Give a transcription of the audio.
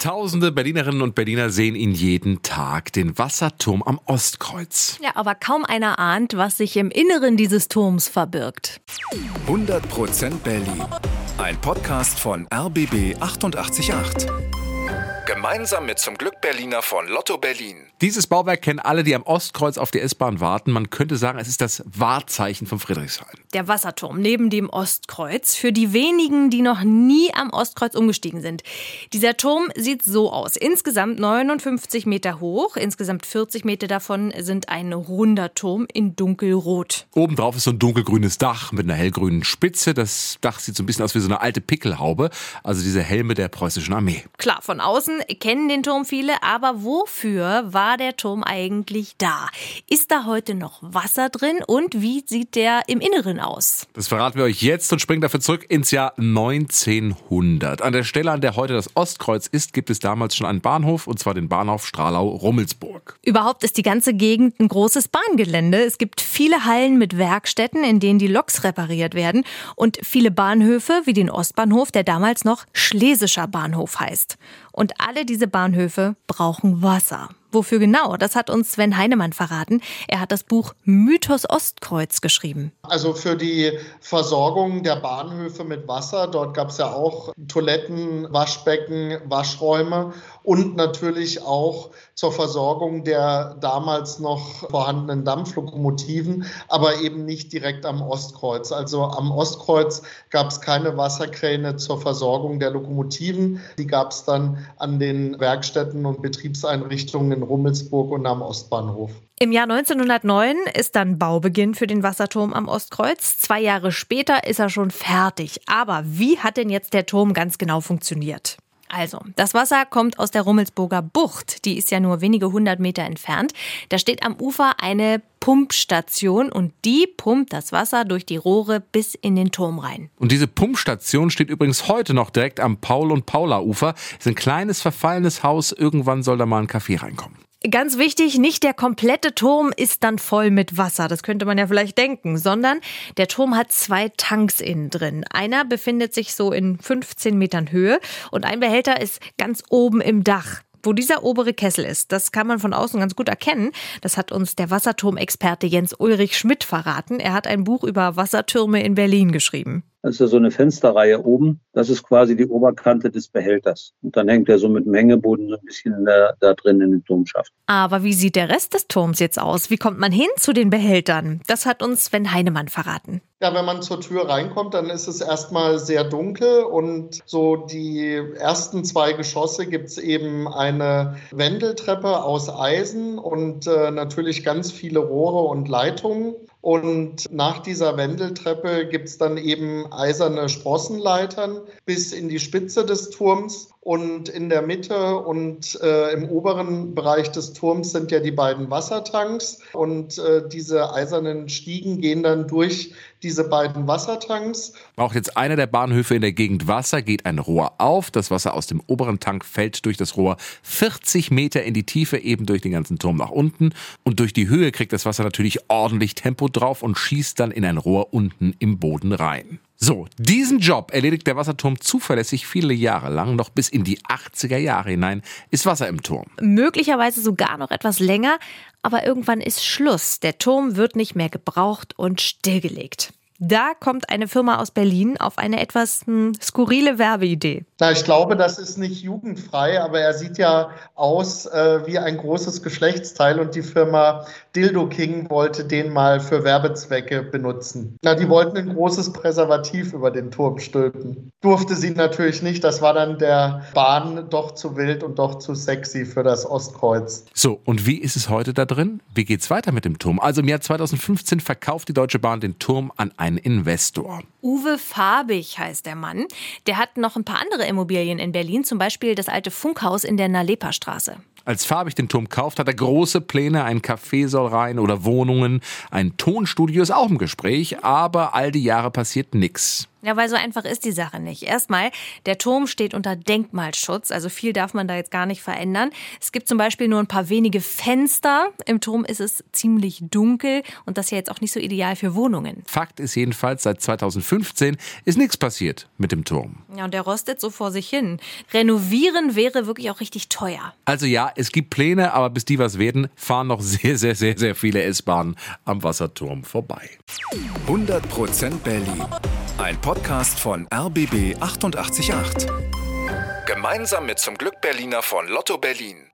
Tausende Berlinerinnen und Berliner sehen ihn jeden Tag, den Wasserturm am Ostkreuz. Ja, aber kaum einer ahnt, was sich im Inneren dieses Turms verbirgt. 100% Berlin. Ein Podcast von RBB 888. Gemeinsam mit zum Glück Berliner von Lotto Berlin. Dieses Bauwerk kennen alle, die am Ostkreuz auf die S-Bahn warten. Man könnte sagen, es ist das Wahrzeichen von Friedrichshain. Der Wasserturm neben dem Ostkreuz. Für die wenigen, die noch nie am Ostkreuz umgestiegen sind. Dieser Turm sieht so aus. Insgesamt 59 Meter hoch. Insgesamt 40 Meter davon sind ein runder Turm in dunkelrot. Obendrauf ist so ein dunkelgrünes Dach mit einer hellgrünen Spitze. Das Dach sieht so ein bisschen aus wie so eine alte Pickelhaube. Also diese Helme der preußischen Armee. Klar, von außen kennen den Turm viele, aber wofür war der Turm eigentlich da? Ist da heute noch Wasser drin und wie sieht der im Inneren aus? Das verraten wir euch jetzt und springen dafür zurück ins Jahr 1900. An der Stelle, an der heute das Ostkreuz ist, gibt es damals schon einen Bahnhof und zwar den Bahnhof Stralau-Rummelsburg. Überhaupt ist die ganze Gegend ein großes Bahngelände. Es gibt viele Hallen mit Werkstätten, in denen die Loks repariert werden und viele Bahnhöfe wie den Ostbahnhof, der damals noch Schlesischer Bahnhof heißt. Und alle diese Bahnhöfe brauchen Wasser. Wofür genau? Das hat uns Sven Heinemann verraten. Er hat das Buch Mythos Ostkreuz geschrieben. Also für die Versorgung der Bahnhöfe mit Wasser, dort gab es ja auch Toiletten, Waschbecken, Waschräume und natürlich auch zur Versorgung der damals noch vorhandenen Dampflokomotiven, aber eben nicht direkt am Ostkreuz. Also am Ostkreuz gab es keine Wasserkräne zur Versorgung der Lokomotiven. Die gab es dann an den Werkstätten und Betriebseinrichtungen in Rummelsburg und am Ostbahnhof. Im Jahr 1909 ist dann Baubeginn für den Wasserturm am Ostkreuz. Zwei Jahre später ist er schon fertig. Aber wie hat denn jetzt der Turm ganz genau funktioniert? Also, das Wasser kommt aus der Rummelsburger Bucht. Die ist ja nur wenige hundert Meter entfernt. Da steht am Ufer eine Pumpstation und die pumpt das Wasser durch die Rohre bis in den Turm rein. Und diese Pumpstation steht übrigens heute noch direkt am Paul- und Paula-Ufer. Ist ein kleines, verfallenes Haus. Irgendwann soll da mal ein Kaffee reinkommen. Ganz wichtig, nicht der komplette Turm ist dann voll mit Wasser, das könnte man ja vielleicht denken, sondern der Turm hat zwei Tanks innen drin. Einer befindet sich so in 15 Metern Höhe und ein Behälter ist ganz oben im Dach. Wo dieser obere Kessel ist, das kann man von außen ganz gut erkennen. Das hat uns der Wasserturmexperte Jens Ulrich Schmidt verraten. Er hat ein Buch über Wassertürme in Berlin geschrieben. Das ist ja so eine Fensterreihe oben. Das ist quasi die Oberkante des Behälters. Und dann hängt er so mit dem Hängeboden so ein bisschen da, da drin in den Turmschaft. Aber wie sieht der Rest des Turms jetzt aus? Wie kommt man hin zu den Behältern? Das hat uns Sven Heinemann verraten. Ja, wenn man zur Tür reinkommt, dann ist es erstmal sehr dunkel und so die ersten zwei Geschosse gibt es eben eine Wendeltreppe aus Eisen und äh, natürlich ganz viele Rohre und Leitungen. Und nach dieser Wendeltreppe gibt es dann eben eiserne Sprossenleitern bis in die Spitze des Turms. Und in der Mitte und äh, im oberen Bereich des Turms sind ja die beiden Wassertanks. Und äh, diese eisernen Stiegen gehen dann durch diese beiden Wassertanks. Braucht jetzt einer der Bahnhöfe in der Gegend Wasser, geht ein Rohr auf. Das Wasser aus dem oberen Tank fällt durch das Rohr 40 Meter in die Tiefe, eben durch den ganzen Turm nach unten. Und durch die Höhe kriegt das Wasser natürlich ordentlich Tempo drauf und schießt dann in ein Rohr unten im Boden rein. So, diesen Job erledigt der Wasserturm zuverlässig viele Jahre lang, noch bis in die 80er Jahre hinein ist Wasser im Turm. Möglicherweise sogar noch etwas länger, aber irgendwann ist Schluss. Der Turm wird nicht mehr gebraucht und stillgelegt. Da kommt eine Firma aus Berlin auf eine etwas hm, skurrile Werbeidee. Na, ich glaube, das ist nicht jugendfrei, aber er sieht ja aus äh, wie ein großes Geschlechtsteil und die Firma Dildo King wollte den mal für Werbezwecke benutzen. Na, die wollten ein großes Präservativ über den Turm stülpen. Durfte sie natürlich nicht, das war dann der Bahn doch zu wild und doch zu sexy für das Ostkreuz. So, und wie ist es heute da drin? Wie geht's weiter mit dem Turm? Also im Jahr 2015 verkauft die Deutsche Bahn den Turm an einen Investor. Uwe Farbig heißt der Mann. Der hat noch ein paar andere Immobilien in Berlin, zum Beispiel das alte Funkhaus in der Nalepa-Straße. Als Farbig den Turm kauft, hat er große Pläne. Ein Café soll rein oder Wohnungen. Ein Tonstudio ist auch im Gespräch, aber all die Jahre passiert nichts. Ja, weil so einfach ist die Sache nicht. Erstmal, der Turm steht unter Denkmalschutz, also viel darf man da jetzt gar nicht verändern. Es gibt zum Beispiel nur ein paar wenige Fenster. Im Turm ist es ziemlich dunkel und das ist ja jetzt auch nicht so ideal für Wohnungen. Fakt ist jedenfalls, seit 2015 ist nichts passiert mit dem Turm. Ja, und der rostet so vor sich hin. Renovieren wäre wirklich auch richtig teuer. Also ja, es gibt Pläne, aber bis die was werden, fahren noch sehr, sehr, sehr, sehr viele S-Bahnen am Wasserturm vorbei. 100% Berlin. Ein Podcast von RBB 888. Gemeinsam mit zum Glück Berliner von Lotto Berlin.